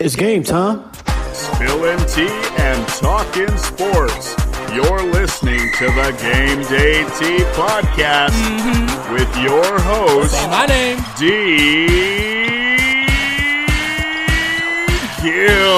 It's game time. Spilling tea and talking sports. You're listening to the Game Day Tea podcast mm-hmm. with your host, Say my name. D. Gill.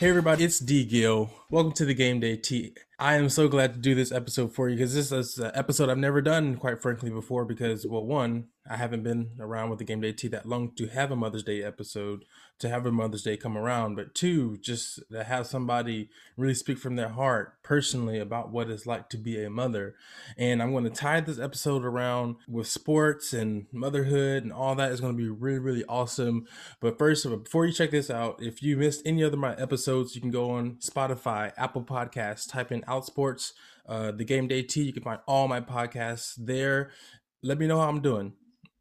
Hey everybody, it's D Gill. Welcome to the Game Day Tea. I am so glad to do this episode for you because this is an episode I've never done, quite frankly, before. Because, well, one, I haven't been around with the Game Day T that long to have a Mother's Day episode, to have a Mother's Day come around. But two, just to have somebody really speak from their heart personally about what it's like to be a mother. And I'm going to tie this episode around with sports and motherhood and all that is going to be really, really awesome. But first, before you check this out, if you missed any other of my episodes, you can go on Spotify, Apple Podcasts, type in Outsports, uh, the Game Day Tea. You can find all my podcasts there. Let me know how I'm doing.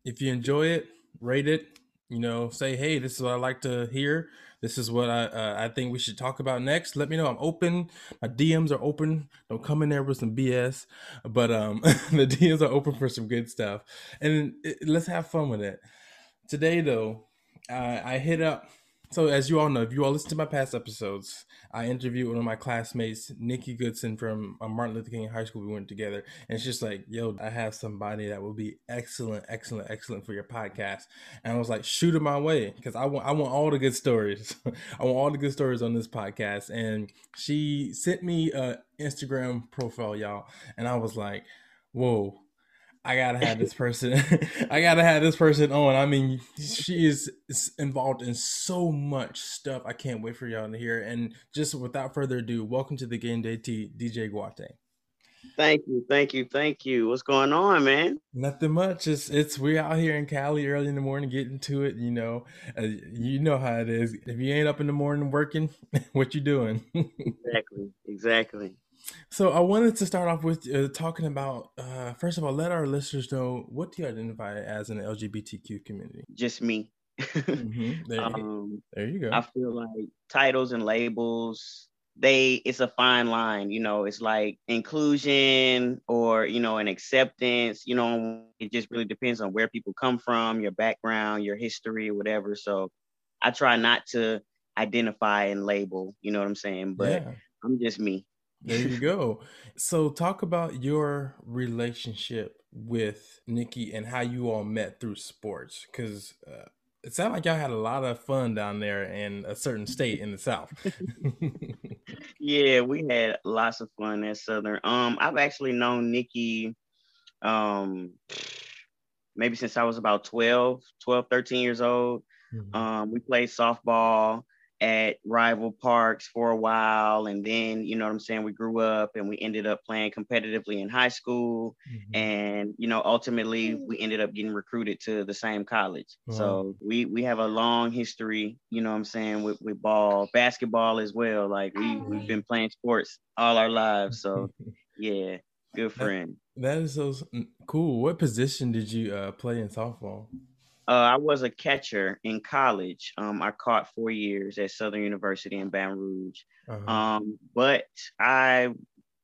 If you enjoy it, rate it. You know, say, hey, this is what I like to hear. This is what I uh, I think we should talk about next. Let me know. I'm open. My DMs are open. Don't come in there with some BS, but um, the DMs are open for some good stuff, and it, let's have fun with it. Today, though, I hit up. So, as you all know, if you all listen to my past episodes, I interviewed one of my classmates, Nikki Goodson from uh, Martin Luther King High School. We went together, and it's just like, yo, I have somebody that will be excellent, excellent, excellent for your podcast. And I was like, shoot it my way, because I want, I want all the good stories. I want all the good stories on this podcast. And she sent me a Instagram profile, y'all, and I was like, whoa. I gotta have this person. I gotta have this person on. I mean, she is, is involved in so much stuff. I can't wait for y'all to hear. And just without further ado, welcome to the Game Day Tea, DJ Guate. Thank you, thank you, thank you. What's going on, man? Nothing much. It's it's we out here in Cali early in the morning getting to it. You know, uh, you know how it is. If you ain't up in the morning working, what you doing? Exactly, exactly. So I wanted to start off with uh, talking about uh, first of all, let our listeners know what do you identify as in the LGBTQ community. Just me. Mhm. There, um, there you go. I feel like titles and labels, they it's a fine line, you know, it's like inclusion or, you know, an acceptance, you know, it just really depends on where people come from, your background, your history, whatever. So I try not to identify and label, you know what I'm saying? But yeah. I'm just me. There you go. So, talk about your relationship with Nikki and how you all met through sports, because uh, it sounded like y'all had a lot of fun down there in a certain state in the South. Yeah, we had lots of fun at Southern. Um, I've actually known Nikki um maybe since I was about 12, 12, 13 years old. Mhm. Um, we played softball at rival parks for a while, and then you know what I'm saying. We grew up and we ended up playing competitively in high school, Mhm. and you know ultimately we ended up getting recruited to the same college. So we we have a long history, you know what I'm saying, with, with ball, basketball as well. Like we we've been playing sports all our lives. So yeah, good friend. that is so cool. What position did you uh, play in softball? Uh, I was a catcher in college. Um, I caught four years at Southern University in Baton Rouge. Uh-huh. Um, but I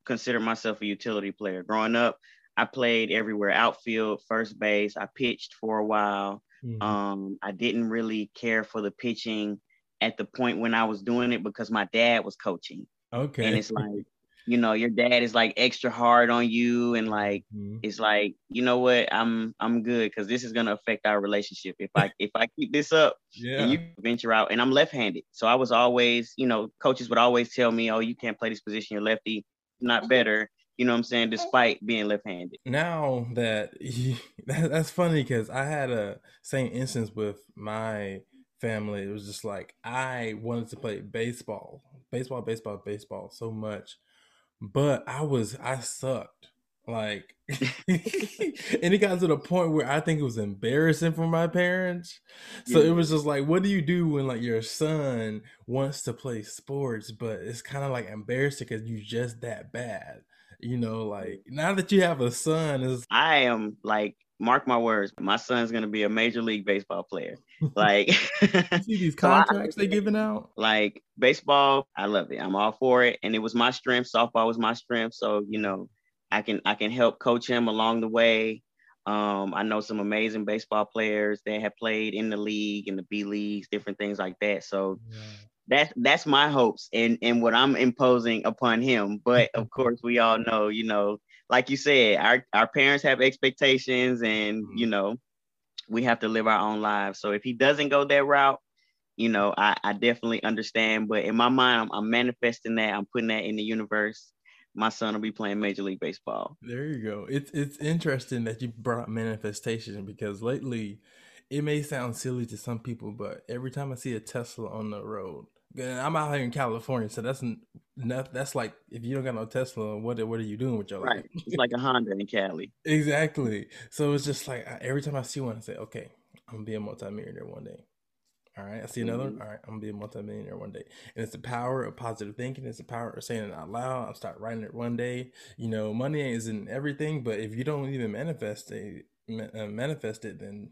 consider myself a utility player. Growing up, I played everywhere outfield, first base. I pitched for a while. Mhm. Um, I didn't really care for the pitching at the point when I was doing it because my dad was coaching. okay. And it's like, you know, your dad is like extra hard on you and like Mhm. it's like, you know what, I'm I'm good because this is gonna affect our relationship. If I if I keep this up yeah. and you venture out and I'm left-handed. So I was always, you know, coaches would always tell me, Oh, you can't play this position, you're lefty, not better, you know what I'm saying, despite being left-handed. now that, that that's funny because I had a same instance with my family. It was just like I wanted to play baseball, baseball, baseball, baseball so much, but I was I sucked. Like, and it got to the point where I think it was embarrassing for my parents. So Yeah. it was just like, what do you do when like your son wants to play sports, but it's kind of like embarrassing because you just that bad. You know, like now that you have a son, is I am like, mark my words, my son's gonna be a major league baseball player. Like see these So contracts they giving out. like baseball, I love it. I'm all for it. And it was my strength. Softball was my strength. So, you know, I can I can help coach him along the way. Um, I know some amazing baseball players that have played in the league, in the B leagues, different things like that. So yeah. that's that's my hopes and and what I'm imposing upon him. But of course, we all know, you know, like you said, our our parents have expectations, and mm-hmm. you know, we have to live our own lives. So if he doesn't go that route, you know, I, I definitely understand. But in my mind, I'm, I'm manifesting that. I'm putting that in the universe my son will be playing Major League Baseball. There you go. It's it's interesting that you brought manifestation because lately, it may sound silly to some people, but every time I see a Tesla on the road, and I'm out here in California, so that's not that's like if you don't got no Tesla, what what are you doing with your life? Right, it's like a Honda in Cali. exactly. So it's just like every time I see one, I say, okay, I'm gonna be a multimillionaire one day. All right, I see another. Mm-hmm. All right, I'm gonna be a multimillionaire one day, and it's the power of positive thinking. It's the power of saying it out loud. I'll start writing it one day. You know, money isn't everything, but if you don't even manifest it, uh, manifest it, then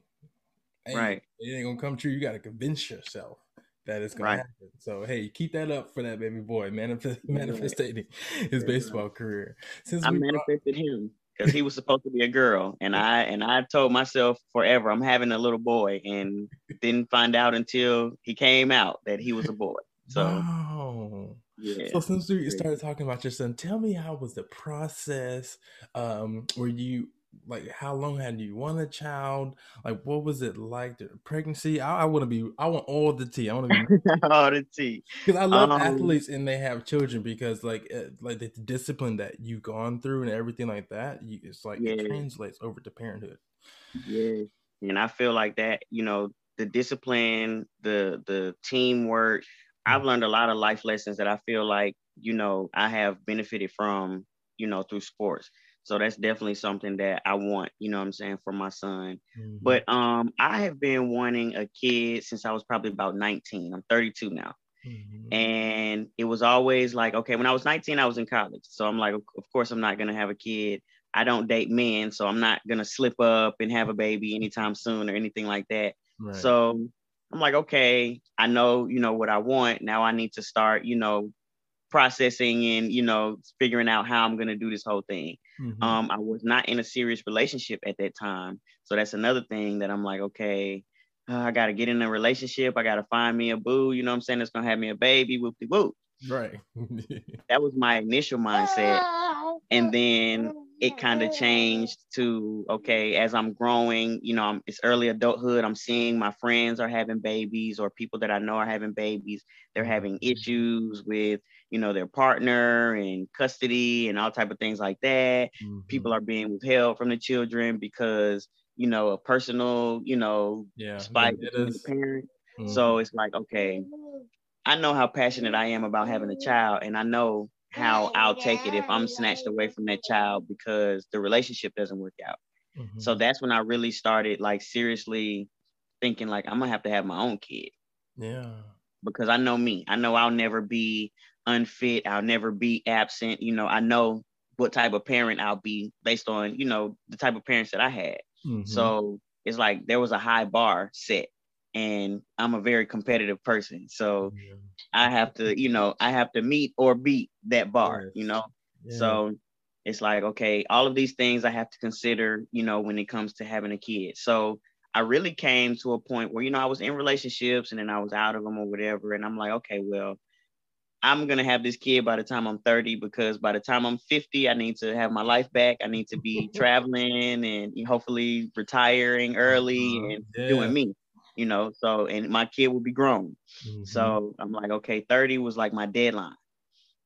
hey, right, it ain't gonna come true. You got to convince yourself that it's gonna happen. So hey, keep that up for that baby boy, manifest manifesting his baseball career. Since I manifested brought- him because he was supposed to be a girl, and I and I told myself forever I'm having a little boy, and didn't find out until he came out that he was a boy. So. Wow. Yeah. So since we started talking about your son, tell me how was the process? Um, were you like how long had you want a child? Like what was it like the pregnancy? I, I want to be I want all the tea. I want to be all the tea. Because I love um, athletes and they have children because like uh, like the discipline that you've gone through and everything like that, you, it's like yeah. it translates over to parenthood. Yeah. And I feel like that, you know, the discipline, the the teamwork, I've mm. learned a lot of life lessons that I feel like, you know, I have benefited from, you know, through sports. So that's definitely something that I want, you know what I'm saying, for my son. Mm-hmm. But um I have been wanting a kid since I was probably about 19. I'm 32 now. Mm-hmm. And it was always like, okay, when I was 19, I was in college. So I'm like, of course, I'm not gonna have a kid. I don't date men, so I'm not gonna slip up and have a baby anytime soon or anything like that. Right. So I'm like, okay, I know, you know, what I want. Now I need to start, you know, processing and you know figuring out how i'm going to do this whole thing mm-hmm. um i was not in a serious relationship at that time. So that's another thing that i'm like okay uh, i got to get in a relationship. I got to find me a boo you know i'm saying? It's going to have me a baby whoop de whoop right. That was my initial mindset. And then it kind of changed to okay as i'm growing you know I'm, it's early adulthood i'm seeing my friends are having babies or people that i know are having babies they're having mm-hmm. issues with you know their partner and custody and all type of things like that mm-hmm. people are being withheld from the children because you know a personal you know yeah spite the parent mm-hmm. so it's like okay i know how passionate i am about having a child and i know how i'll take it if i'm snatched away from that child because the relationship doesn't work out mm-hmm. so that's when i really started like seriously thinking like i'm gonna have to have my own kid yeah because I know me. I know I'll never be unfit. I'll never be absent. You know, I know what type of parent I'll be based on, you know, the type of parents that I had. Mm-hmm. So it's like there was a high bar set and I'm a very competitive person. So yeah. I have to, you know, I have to meet or beat that bar, you know? Yeah. So it's like, okay, all of these things I have to consider, you know, when it comes to having a kid. So I really came to a point where, you know, I was in relationships and then I was out of them or whatever. And I'm like, okay, well, I'm gonna have this kid by the time I'm 30 because by the time I'm 50, I need to have my life back. I need to be traveling and hopefully retiring early uh, and yeah. doing me, you know. So and my kid will be grown. Mm-hmm. So I'm like, okay, 30 was like my deadline.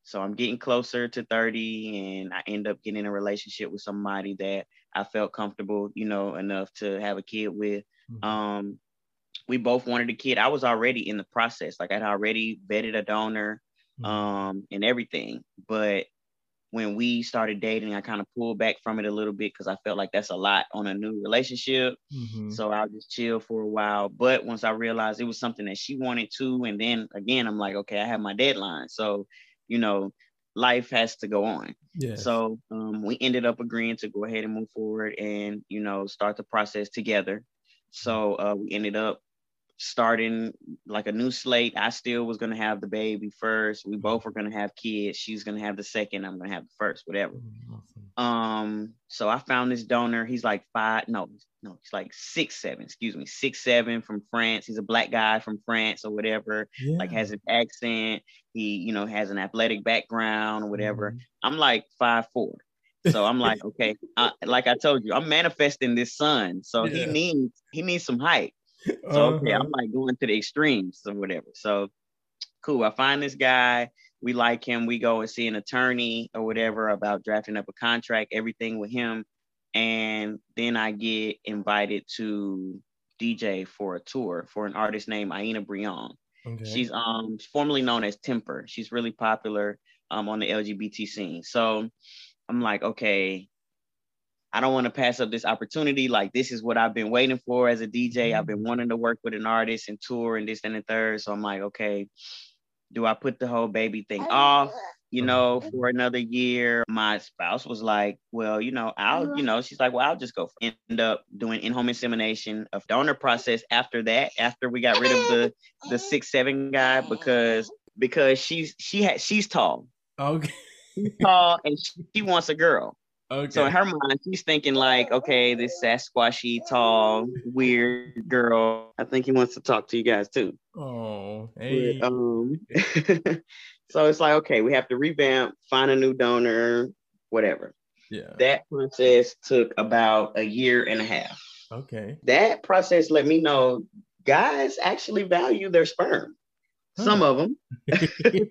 So I'm getting closer to 30 and I end up getting in a relationship with somebody that I felt comfortable, you know, enough to have a kid with. Mm-hmm. Um, we both wanted a kid. I was already in the process. Like I'd already vetted a donor. Mm-hmm. um, and everything. But when we started dating, I kind of pulled back from it a little bit because I felt like that's a lot on a new relationship. Mm-hmm. So I'll just chill for a while. But once I realized it was something that she wanted to, and then again, I'm like, okay, I have my deadline. So, you know, life has to go on. Yes. So um, we ended up agreeing to go ahead and move forward and, you know, start the process together. So uh, we ended up starting like a new slate. I still was gonna have the baby first. We both were gonna have kids. She's gonna have the second. I'm gonna have the first, whatever. Awesome. Um, so I found this donor. He's like five, no, no, he's like six seven, excuse me, six seven from France. He's a black guy from France or whatever, yeah. like has an accent. He, you know, has an athletic background or whatever. Mm-hmm. I'm like five four. So I'm like, okay, I, like I told you, I'm manifesting this son. So yeah. he needs he needs some height. So okay, uh-huh. I'm like going to the extremes or whatever. So cool. I find this guy. We like him. We go and see an attorney or whatever about drafting up a contract, everything with him. And then I get invited to DJ for a tour for an artist named Aina Brion. Okay. She's um formerly known as Temper. She's really popular um on the LGBT scene. So I'm like, okay, I don't want to pass up this opportunity. Like, this is what I've been waiting for as a DJ. I've been mm-hmm. wanting to work with an artist and tour and this and the third. So I'm like, okay, do I put the whole baby thing off? You know, for another year. My spouse was like, well, you know, I'll, you know, she's like, well, I'll just go end up doing in-home insemination of donor process after that, after we got rid of the the six seven guy because because she's she had she's tall. Okay she's tall and she wants a girl. Okay. So in her mind, she's thinking like, okay, this Sasquatchy, tall, weird girl. I think he wants to talk to you guys too. Oh, hey. But, um, so it's like, okay, we have to revamp, find a new donor, whatever. Yeah. That process took about a year and a half. Okay. That process let me know guys actually value their sperm. Huh. Some of them.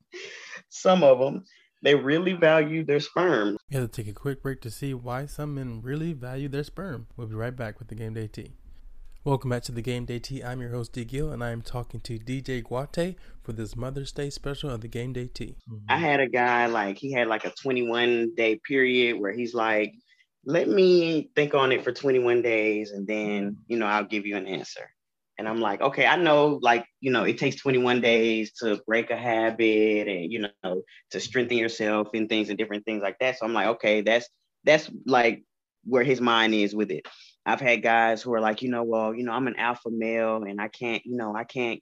some of them, they really value their sperm. We have to take a quick break to see why some men really value their sperm. We'll be right back with the Game Day Tea. Welcome back to the Game Day Tea. I'm your host, D. Gill, and I am talking to DJ Guate for this Mother's Day special of the Game Day Tea. I had a guy, like, he had like a 21 day period where he's like, let me think on it for 21 days and then, you know, I'll give you an answer. And I'm like, okay, I know, like, you know, it takes 21 days to break a habit and, you know, to strengthen yourself and things and different things like that. So I'm like, okay, that's, that's like where his mind is with it. I've had guys who are like, you know, well, you know, I'm an alpha male and I can't, you know, I can't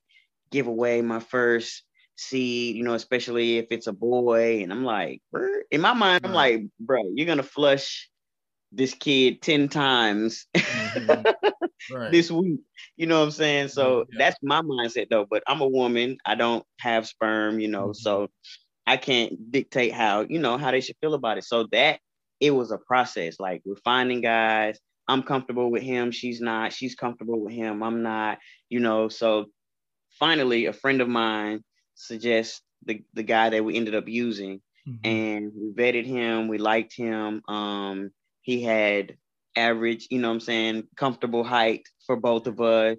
give away my first seed, you know, especially if it's a boy. And I'm like, in my mind, I'm mm-hmm. like, bro, you're gonna flush this kid 10 times mm-hmm. right. this week. You know what I'm saying? So yeah. that's my mindset though. But I'm a woman. I don't have sperm, you know, mm-hmm. so I can't dictate how, you know, how they should feel about it. So that it was a process. Like we're finding guys. I'm comfortable with him. She's not. She's comfortable with him. I'm not, you know. So finally, a friend of mine suggests the, the guy that we ended up using. Mm-hmm. And we vetted him, we liked him. Um, he had average, you know what I'm saying, comfortable height for both of us.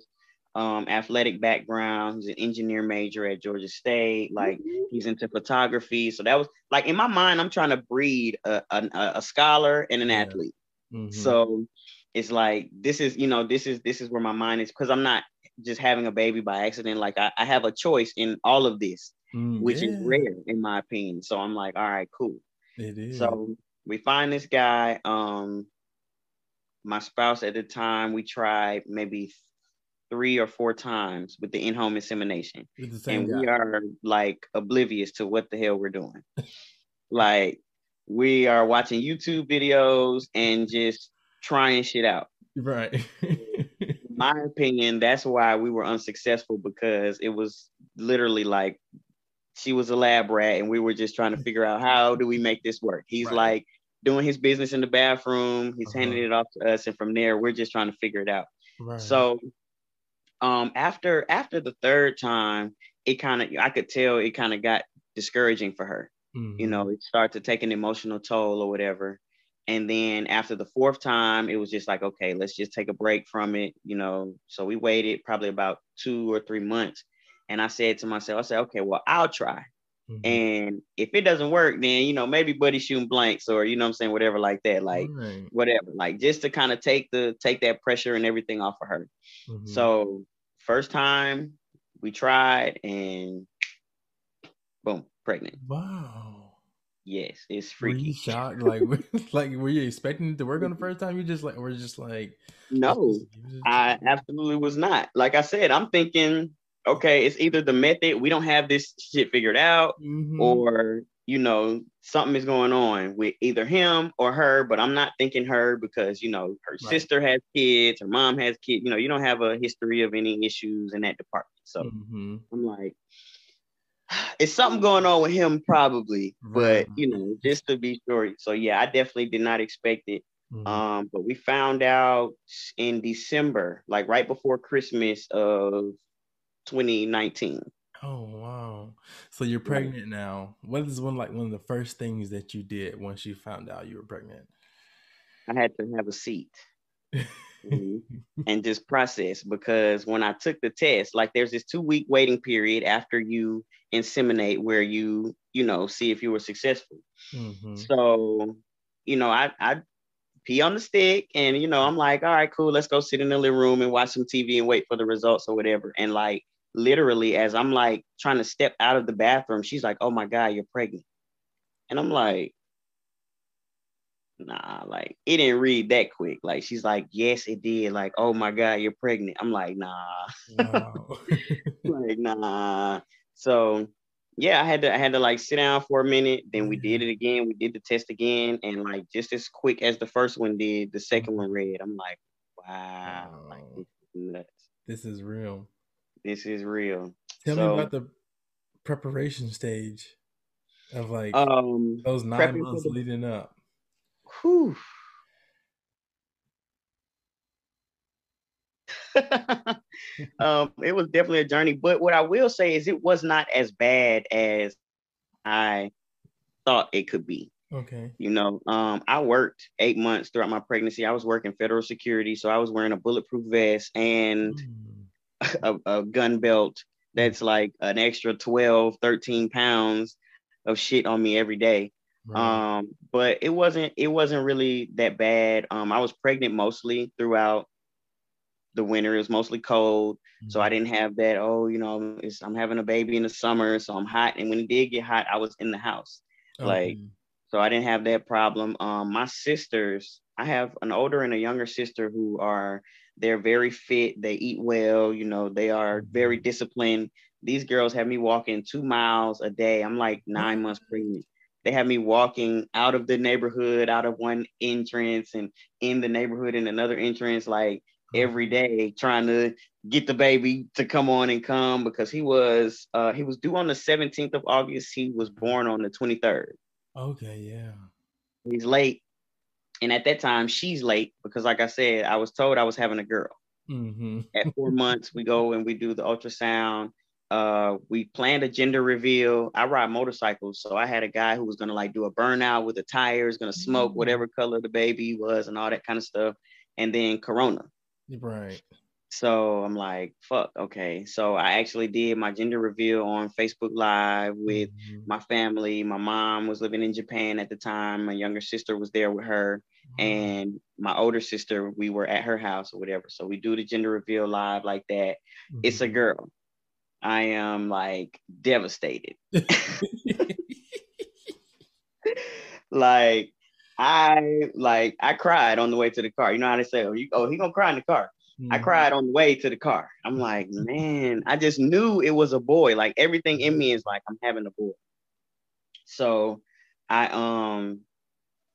Um, athletic background. He's an engineer major at Georgia State. Like mm-hmm. he's into photography. So that was like in my mind, I'm trying to breed a, a, a scholar and an yeah. athlete. Mm-hmm. So it's like this is, you know, this is this is where my mind is because I'm not just having a baby by accident. Like I, I have a choice in all of this, mm, which yeah. is rare in my opinion. So I'm like, all right, cool. It is. So we find this guy. Um, my spouse at the time, we tried maybe three or four times with the in-home insemination, and guy. we are like oblivious to what the hell we're doing. like we are watching YouTube videos and just trying shit out. Right. my opinion, that's why we were unsuccessful because it was literally like she was a lab rat and we were just trying to figure out how do we make this work. He's right. like doing his business in the bathroom. He's uh-huh. handing it off to us, and from there, we're just trying to figure it out. Right. So, um, after after the third time, it kind of I could tell it kind of got discouraging for her. Mm-hmm. You know, it started to take an emotional toll or whatever. And then after the fourth time, it was just like, okay, let's just take a break from it. You know, so we waited probably about two or three months. And I said to myself, I said, okay, well, I'll try. Mm-hmm. And if it doesn't work, then you know maybe buddy shooting blanks or you know I'm saying whatever like that, like right. whatever, like just to kind of take the take that pressure and everything off of her. Mm-hmm. So first time we tried and boom, pregnant. Wow. Yes, it's Were you freaky. shocked? Like, like were you expecting it to work on the first time? You just like, we're just like, No, I absolutely was not. Like I said, I'm thinking, okay, it's either the method, we don't have this shit figured out, Mhm. or you know, something is going on with either him or her, but I'm not thinking her because you know her Right. sister has kids, her mom has kids, you know, you don't have a history of any issues in that department. So Mhm. I'm like, it's something going on with him, probably, but you know, just to be sure. So yeah, I definitely did not expect it. Mhm. Um, but we found out in December, like right before Christmas of 2019. oh wow! So you're pregnant now. What is one like one of the first things that you did once you found out you were pregnant? I had to have a seat Mhm. and just process because when I took the test, like there's this two week waiting period after you inseminate where you, you know, see if you were successful. Mhm. So, you know, I I pee on the stick and you know, I'm like, all right, cool, let's go sit in the living room and watch some TV and wait for the results or whatever. And like literally as I'm like trying to step out of the bathroom, she's like, Oh my God, you're pregnant. And I'm like, nah, like it didn't read that quick. Like she's like, Yes, it did. Like, oh my God, you're pregnant. I'm like, nah, Wow. like, nah. So yeah, I had to I had to like sit down for a minute. Then we did it again. We did the test again, and like just as quick as the first one did, the second mm-hmm. one read. I'm like, wow, like Wow. this is nuts. this is real. This is real. Tell So- me about the preparation stage of like Um, those nine months the- leading up. whew. um, it was definitely a journey, but what I will say is it was not as bad as I thought it could be. Okay. You know, um, I worked eight months throughout my pregnancy. I was working federal security, so I was wearing a bulletproof vest and Mm. a, a gun belt that's like an extra 12, 13 pounds of shit on me every day. Right. Um, but it wasn't it wasn't really that bad. Um, I was pregnant mostly throughout the winter. It was mostly cold. So I Mhm. didn't have that, oh, you know, it's, I'm having a baby in the summer, so I'm hot. And when it did get hot, I was in the house. like, Okay. So I didn't have that problem. Um, my sisters, I have an older and a younger sister who are they're very fit. They eat well. You know, they are very Mhm. disciplined. These girls have me walking two miles a day. I'm like nine months pregnant. They have me walking out of the neighborhood, out of one entrance, and in the neighborhood in another entrance, like every day, trying to get the baby to come on and come because he was uh, he was due on the 17th of August. He was born on the 23rd Okay, yeah. he's late. And at that time, she's late because, like I said, I was told I was having a girl. Mm-hmm. At four months, we go and we do the ultrasound. Uh, we planned a gender reveal. I ride motorcycles, so I had a guy who was gonna like do a burnout with the tires, gonna smoke Mm. whatever color the baby was, and all that kind of stuff. And then Corona. Right. So I'm like, fuck, okay. So I actually did my gender reveal on Facebook Live with Mhm. my family. My mom was living in Japan at the time. My younger sister was there with her, and my older sister, we were at her house or whatever. So we do the gender reveal live like that. It's a Mhm. girl. I am like devastated. like I like I cried on the way to the car. You know how they say, oh, you oh he gonna cry in the car. I Mhm. cried on the way to the car. I'm like, man, I just knew it was a boy. Like everything in me is like, I'm having a boy. So I um,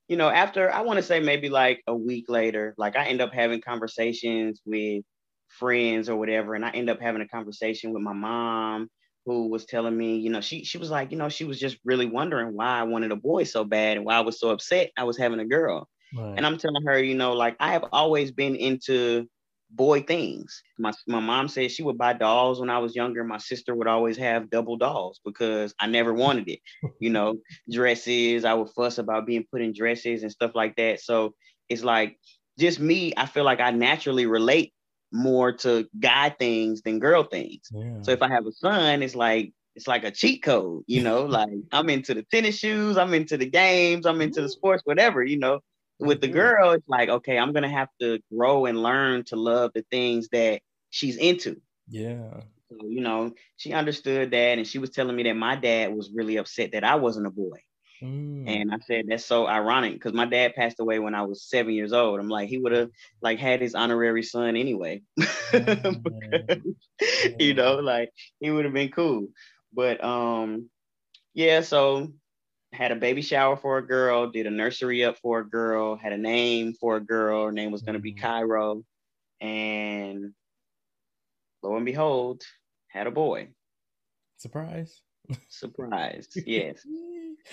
you know, after I want to say maybe like a week later, like I end up having conversations with friends or whatever, and I end up having a conversation with my mom who was telling me, you know, she she was like, you know, she was just really wondering why I wanted a boy so bad and why I was so upset I was having a girl. Right. And I'm telling her, you know, like I have always been into boy things. My my mom said she would buy dolls when I was younger. My sister would always have double dolls because I never wanted it. You know, dresses. I would fuss about being put in dresses and stuff like that. So it's like just me. I feel like I naturally relate more to guy things than girl things. yeah. So if I have a son, it's like it's like a cheat code, you know, like I'm into the tennis shoes, I'm into the games, I'm into the sports, whatever, you know. With the Mhm. girl, it's like, okay, I'm gonna have to grow and learn to love the things that she's into. yeah. So, you know, she understood that and she was telling me that my dad was really upset that I wasn't a boy. Mm. And I said that's so ironic because my dad passed away when I was seven years old. I'm like he would have like had his honorary son anyway, because, you know, like he would have been cool. But um, yeah. So had a baby shower for a girl, did a nursery up for a girl, had a name for a girl. Her name was going to be mm. Cairo, and lo and behold, had a boy. Surprise! Surprise! Yes.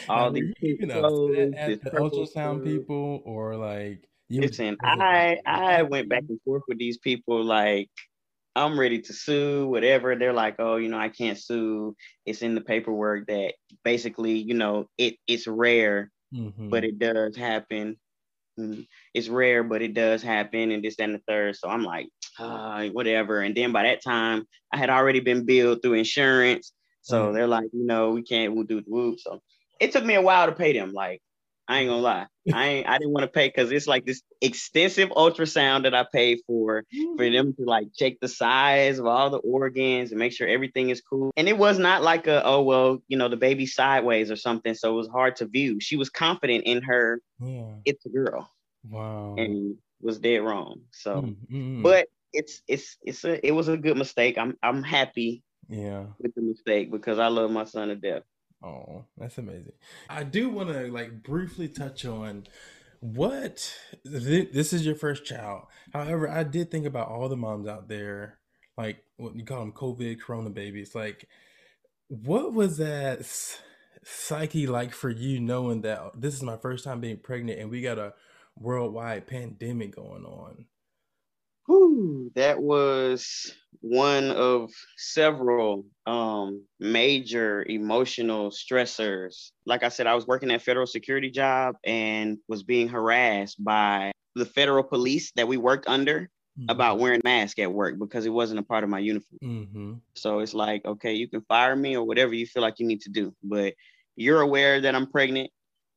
All these you know, at the ultrasound people, or like you listen. I I went back and forth with these people. Like I'm ready to sue, whatever. They're like, oh, you know, I can't sue. It's in the paperwork that basically, you know, it it's rare, mm-hmm. but it does happen. Mm, it's rare, but it does happen, and this, and the third. So I'm like, uh, whatever. And then by that time, I had already been billed through insurance. So mm-hmm. they're like, you know, we can't we'll do the whoop. So it took me a while to pay them. Like I ain't gonna lie. I ain't, I didn't want to pay because it's like this extensive ultrasound that I paid for for them to like check the size of all the organs and make sure everything is cool. And it was not like a oh well, you know, the baby sideways or something. So it was hard to view. She was confident in her yeah. it's a girl. Wow. And was dead wrong. So mm-hmm. but it's it's it's a it was a good mistake. I'm I'm happy yeah with the mistake because I love my son to death. Oh, that's amazing. I do want to like briefly touch on what this is your first child. However, I did think about all the moms out there, like what you call them COVID corona babies. Like, what was that psyche like for you knowing that this is my first time being pregnant and we got a worldwide pandemic going on? Whew, that was one of several um, major emotional stressors. Like I said, I was working at federal security job and was being harassed by the federal police that we worked under mm-hmm. about wearing mask at work because it wasn't a part of my uniform. Mm-hmm. So it's like, okay, you can fire me or whatever you feel like you need to do, but you're aware that I'm pregnant.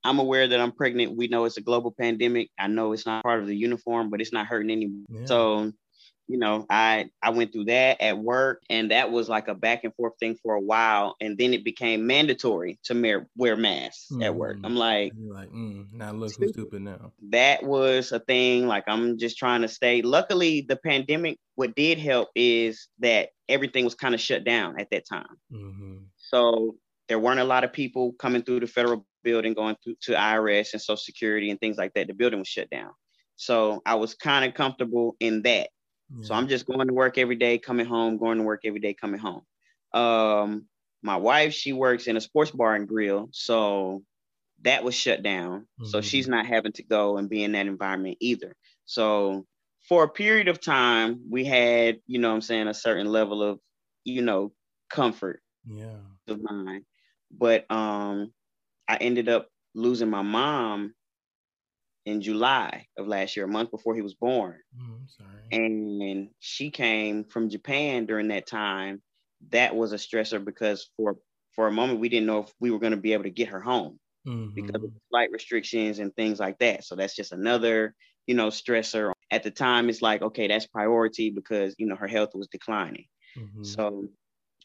I'm aware that I'm pregnant. We know it's a global pandemic. I know it's not part of the uniform, but it's not hurting anyone. Yeah. So, you know, I I went through that at work, and that was like a back and forth thing for a while, and then it became mandatory to wear wear masks mm. at work. Mm. I'm like, You're like, mm, now look who's stupid now. That was a thing. Like I'm just trying to stay. Luckily, the pandemic. What did help is that everything was kind of shut down at that time. Mm-hmm. So there weren't a lot of people coming through the federal building, going through to IRS and Social Security and things like that. The building was shut down. So I was kind of comfortable in that. Yeah. So I'm just going to work every day, coming home, going to work every day, coming home. Um, my wife, she works in a sports bar and grill. So that was shut down. Mm-hmm. So she's not having to go and be in that environment either. So for a period of time, we had, you know I'm saying, a certain level of, you know, comfort yeah. of mine. But um, I ended up losing my mom in July of last year, a month before he was born. Oh, and she came from Japan during that time. That was a stressor because for for a moment we didn't know if we were going to be able to get her home mm-hmm. because of flight restrictions and things like that. So that's just another, you know, stressor. At the time, it's like, okay, that's priority because you know her health was declining. Mm-hmm. So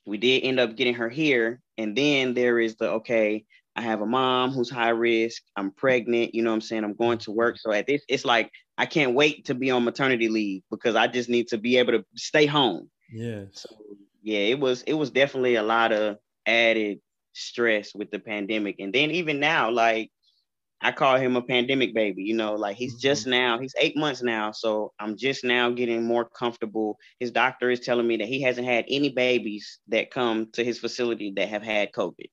we did end up getting her here. And then there is the okay, I have a mom who's high risk. I'm pregnant. You know what I'm saying? I'm going to work. So at this, it's like I can't wait to be on maternity leave because I just need to be able to stay home. Yeah. So yeah, it was it was definitely a lot of added stress with the pandemic. And then even now, like I call him a pandemic baby, you know, like he's mm-hmm. just now, he's eight months now. So I'm just now getting more comfortable. His doctor is telling me that he hasn't had any babies that come to his facility that have had COVID.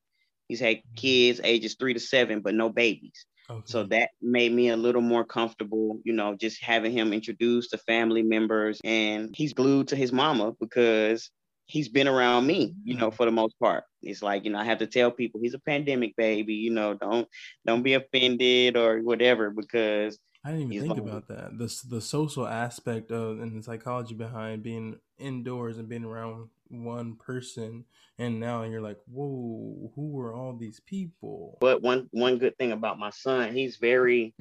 He's had kids ages three to seven, but no babies. Okay. So that made me a little more comfortable, you know, just having him introduced to family members. And he's glued to his mama because he's been around me, you know, for the most part. It's like, you know, I have to tell people he's a pandemic baby, you know, don't don't be offended or whatever because I didn't even think about that. The the social aspect of and the psychology behind being indoors and being around one person and now you're like, whoa, who are all these people? But one one good thing about my son, he's very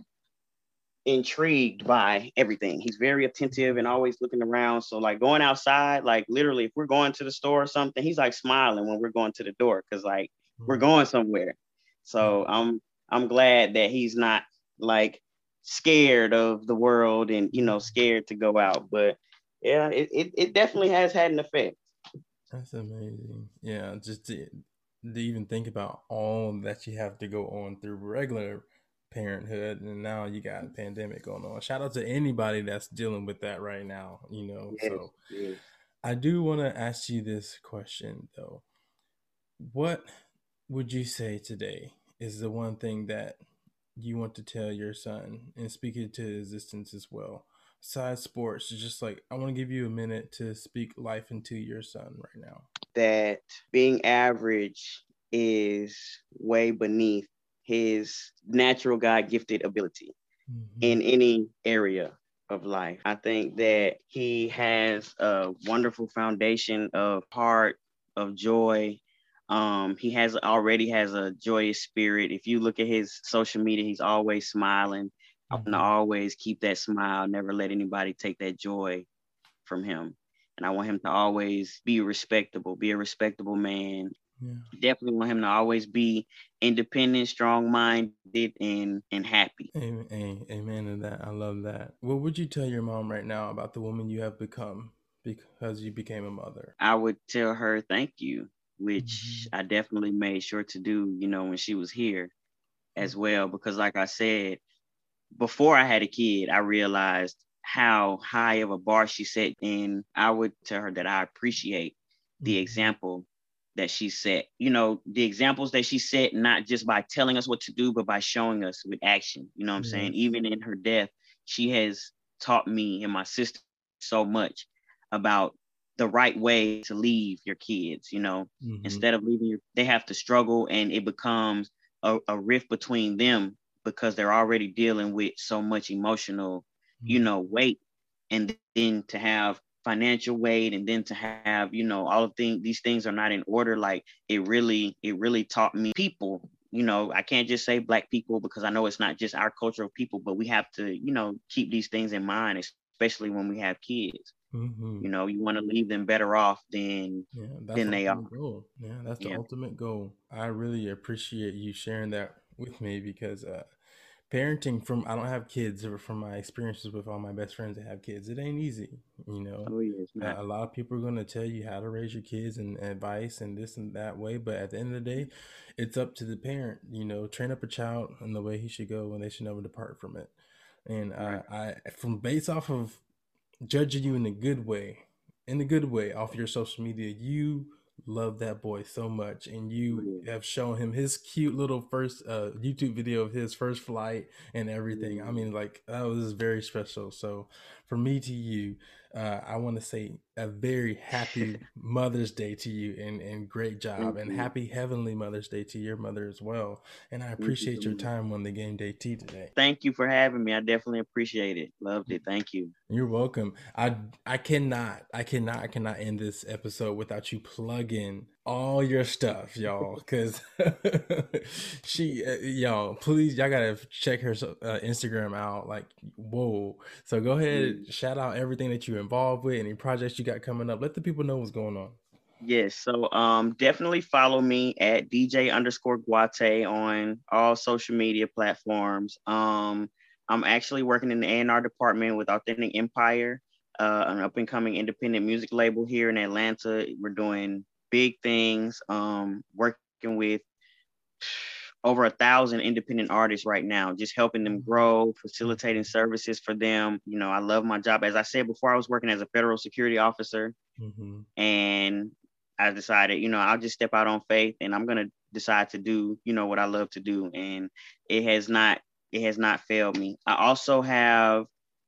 intrigued by everything. He's very attentive and always looking around. So like going outside, like literally if we're going to the store or something, he's like smiling when we're going to the door because like mm-hmm. we're going somewhere. So I'm I'm glad that he's not like scared of the world and you know scared to go out. But yeah, it, it, it definitely has had an effect. That's amazing. Yeah, just to, to even think about all that you have to go on through regular parenthood and now you got a pandemic going on. Shout out to anybody that's dealing with that right now, you know. Yes, so yes. I do want to ask you this question though. What would you say today is the one thing that you want to tell your son and speak it to his existence as well? Besides sports, just like I want to give you a minute to speak life into your son right now. That being average is way beneath his natural God gifted ability mm-hmm. in any area of life. I think that he has a wonderful foundation of heart, of joy. Um, he has already has a joyous spirit. If you look at his social media, he's always smiling. I want to always keep that smile, never let anybody take that joy from him. And I want him to always be respectable, be a respectable man, yeah. Definitely want him to always be independent, strong minded, and and happy. Amen. Amen to that. I love that. What would you tell your mom right now about the woman you have become because you became a mother? I would tell her thank you, which mm-hmm. I definitely made sure to do, you know, when she was here as well. Because like I said, before I had a kid, I realized how high of a bar she set. And I would tell her that I appreciate the mm-hmm. example that she set. You know, the examples that she set, not just by telling us what to do, but by showing us with action. You know what I'm saying? Even in her death, she has taught me and my sister so much about the right way to leave your kids, you know, mm-hmm. instead of leaving your, they have to struggle and it becomes a, a, rift between them because they're already dealing with so much emotional, mm-hmm. you know, weight. And then to have financial weight and then to have you know all of things these things are not in order like it really it really taught me people you know i can't just say black people because i know it's not just our culture of people but we have to you know keep these things in mind especially when we have kids mm-hmm. you know you want to leave them better off than yeah, than they are goal. yeah that's the yeah. ultimate goal i really appreciate you sharing that with me because uh parenting from I don't have kids or from my experiences with all my best friends that have kids, it ain't easy. You know, oh, yeah, a lot of people are going to tell you how to raise your kids and advice and this and that way, but at the end of the day, it's up to the parent. You know, train up a child in the way he should go, and they should never depart from it. And uh, right. I, I, from based off of judging you in a good way, in a good way off your social media, you love that boy so much and you have shown him his cute little first uh youtube video of his first flight and everything. I mean like that was very special. So for me to you uh, I want to say a very happy Mother's Day to you and, and great job and happy Heavenly Mother's Day to your mother as well. And I appreciate you your time on the Game Day Tea today. Thank you for having me. I definitely appreciate it. Loved it. Thank you. You're welcome. I I cannot I cannot I cannot end this episode without you plugging all your stuff, y'all, because she, uh, y'all, please, y'all gotta check her uh, Instagram out. Like, whoa! So go ahead, shout out everything that you're involved with, any projects you got coming up. Let the people know what's going on. Yes, so um, definitely follow me at DJ underscore Guate on all social media platforms. Um, I'm actually working in the A&R department with Authentic Empire, uh, an up and coming independent music label here in Atlanta. We're doing big things, um, working with over a thousand independent artists right now, just helping them grow, facilitating services for them. You know, I love my job. As I said before, I was working as a federal security officer, mm-hmm. and I decided, you know, I'll just step out on faith, and I'm gonna decide to do, you know, what I love to do, and it has not, it has not failed me. I also have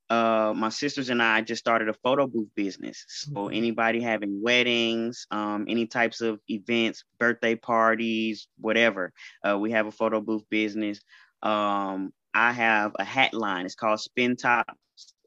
uh, my sisters and I just started a photo booth business. So mm-hmm. anybody having weddings, um, any types of events, birthday parties, whatever, uh, we have a photo booth business. Um, I have a hat line. It's called Spin Tops.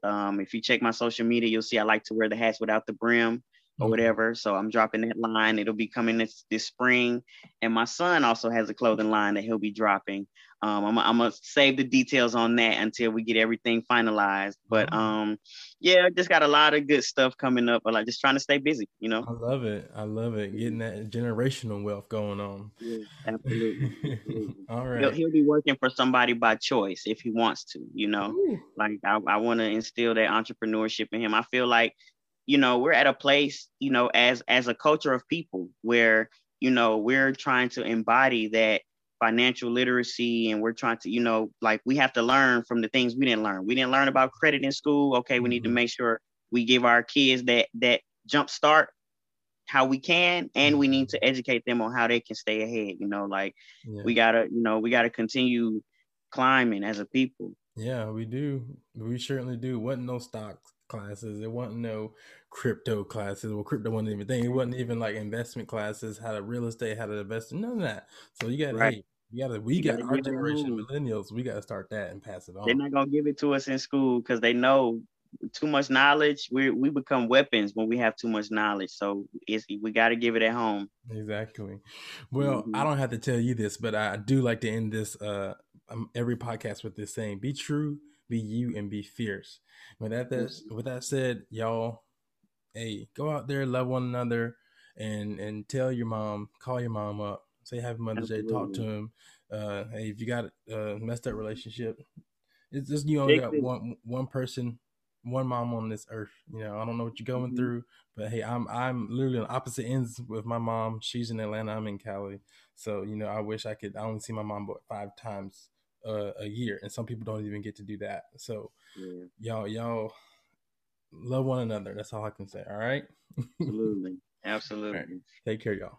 Um, if you check my social media, you'll see I like to wear the hats without the brim. Or whatever. So I'm dropping that line. It'll be coming this this spring. And my son also has a clothing line that he'll be dropping. Um, I'm, I'm gonna save the details on that until we get everything finalized. But um, yeah, just got a lot of good stuff coming up. But like just trying to stay busy, you know. I love it. I love it. Getting that generational wealth going on. Yeah, absolutely. absolutely. All right. He'll, he'll, be working for somebody by choice if he wants to. You know, Ooh. like I, I want to instill that entrepreneurship in him. I feel like you know we're at a place you know as as a culture of people where you know we're trying to embody that financial literacy and we're trying to you know like we have to learn from the things we didn't learn we didn't learn about credit in school okay we need to mm-hmm. make sure we give our kids that that jump start how we can and we need to mm-hmm. educate them on how they can stay ahead you know like yeah. we gotta you know we gotta continue climbing as a people yeah we do we certainly do wasn't no stocks classes. It wasn't no crypto classes. Well, crypto wasn't even thing. It wasn't even like investment classes, how to real estate, how to invest. None of that. So you got right. hey, you gotta we you got our generation millennials, we gotta start that and pass it on. They're not gonna give it to us in school because they know too much knowledge, we we become weapons when we have too much knowledge. So it's we got to give it at home. Exactly. Well, mm-hmm. I don't have to tell you this, but I do like to end this uh um, every podcast with this saying: "Be true, be you, and be fierce." With that, that with that said, y'all, hey, go out there, love one another, and and tell your mom, call your mom up, say Happy Mother's. Day, talk to him. Uh, hey, if you got a messed up relationship, it's just you only got one one person, one mom on this earth. You know, I don't know what you're going mm-hmm. through, but hey, I'm I'm literally on opposite ends with my mom. She's in Atlanta, I'm in Cali. So you know, I wish I could. I only see my mom about five times uh, a year, and some people don't even get to do that. So yeah. y'all, y'all love one another. That's all I can say. All right. Absolutely. Absolutely. Right. Take care, y'all.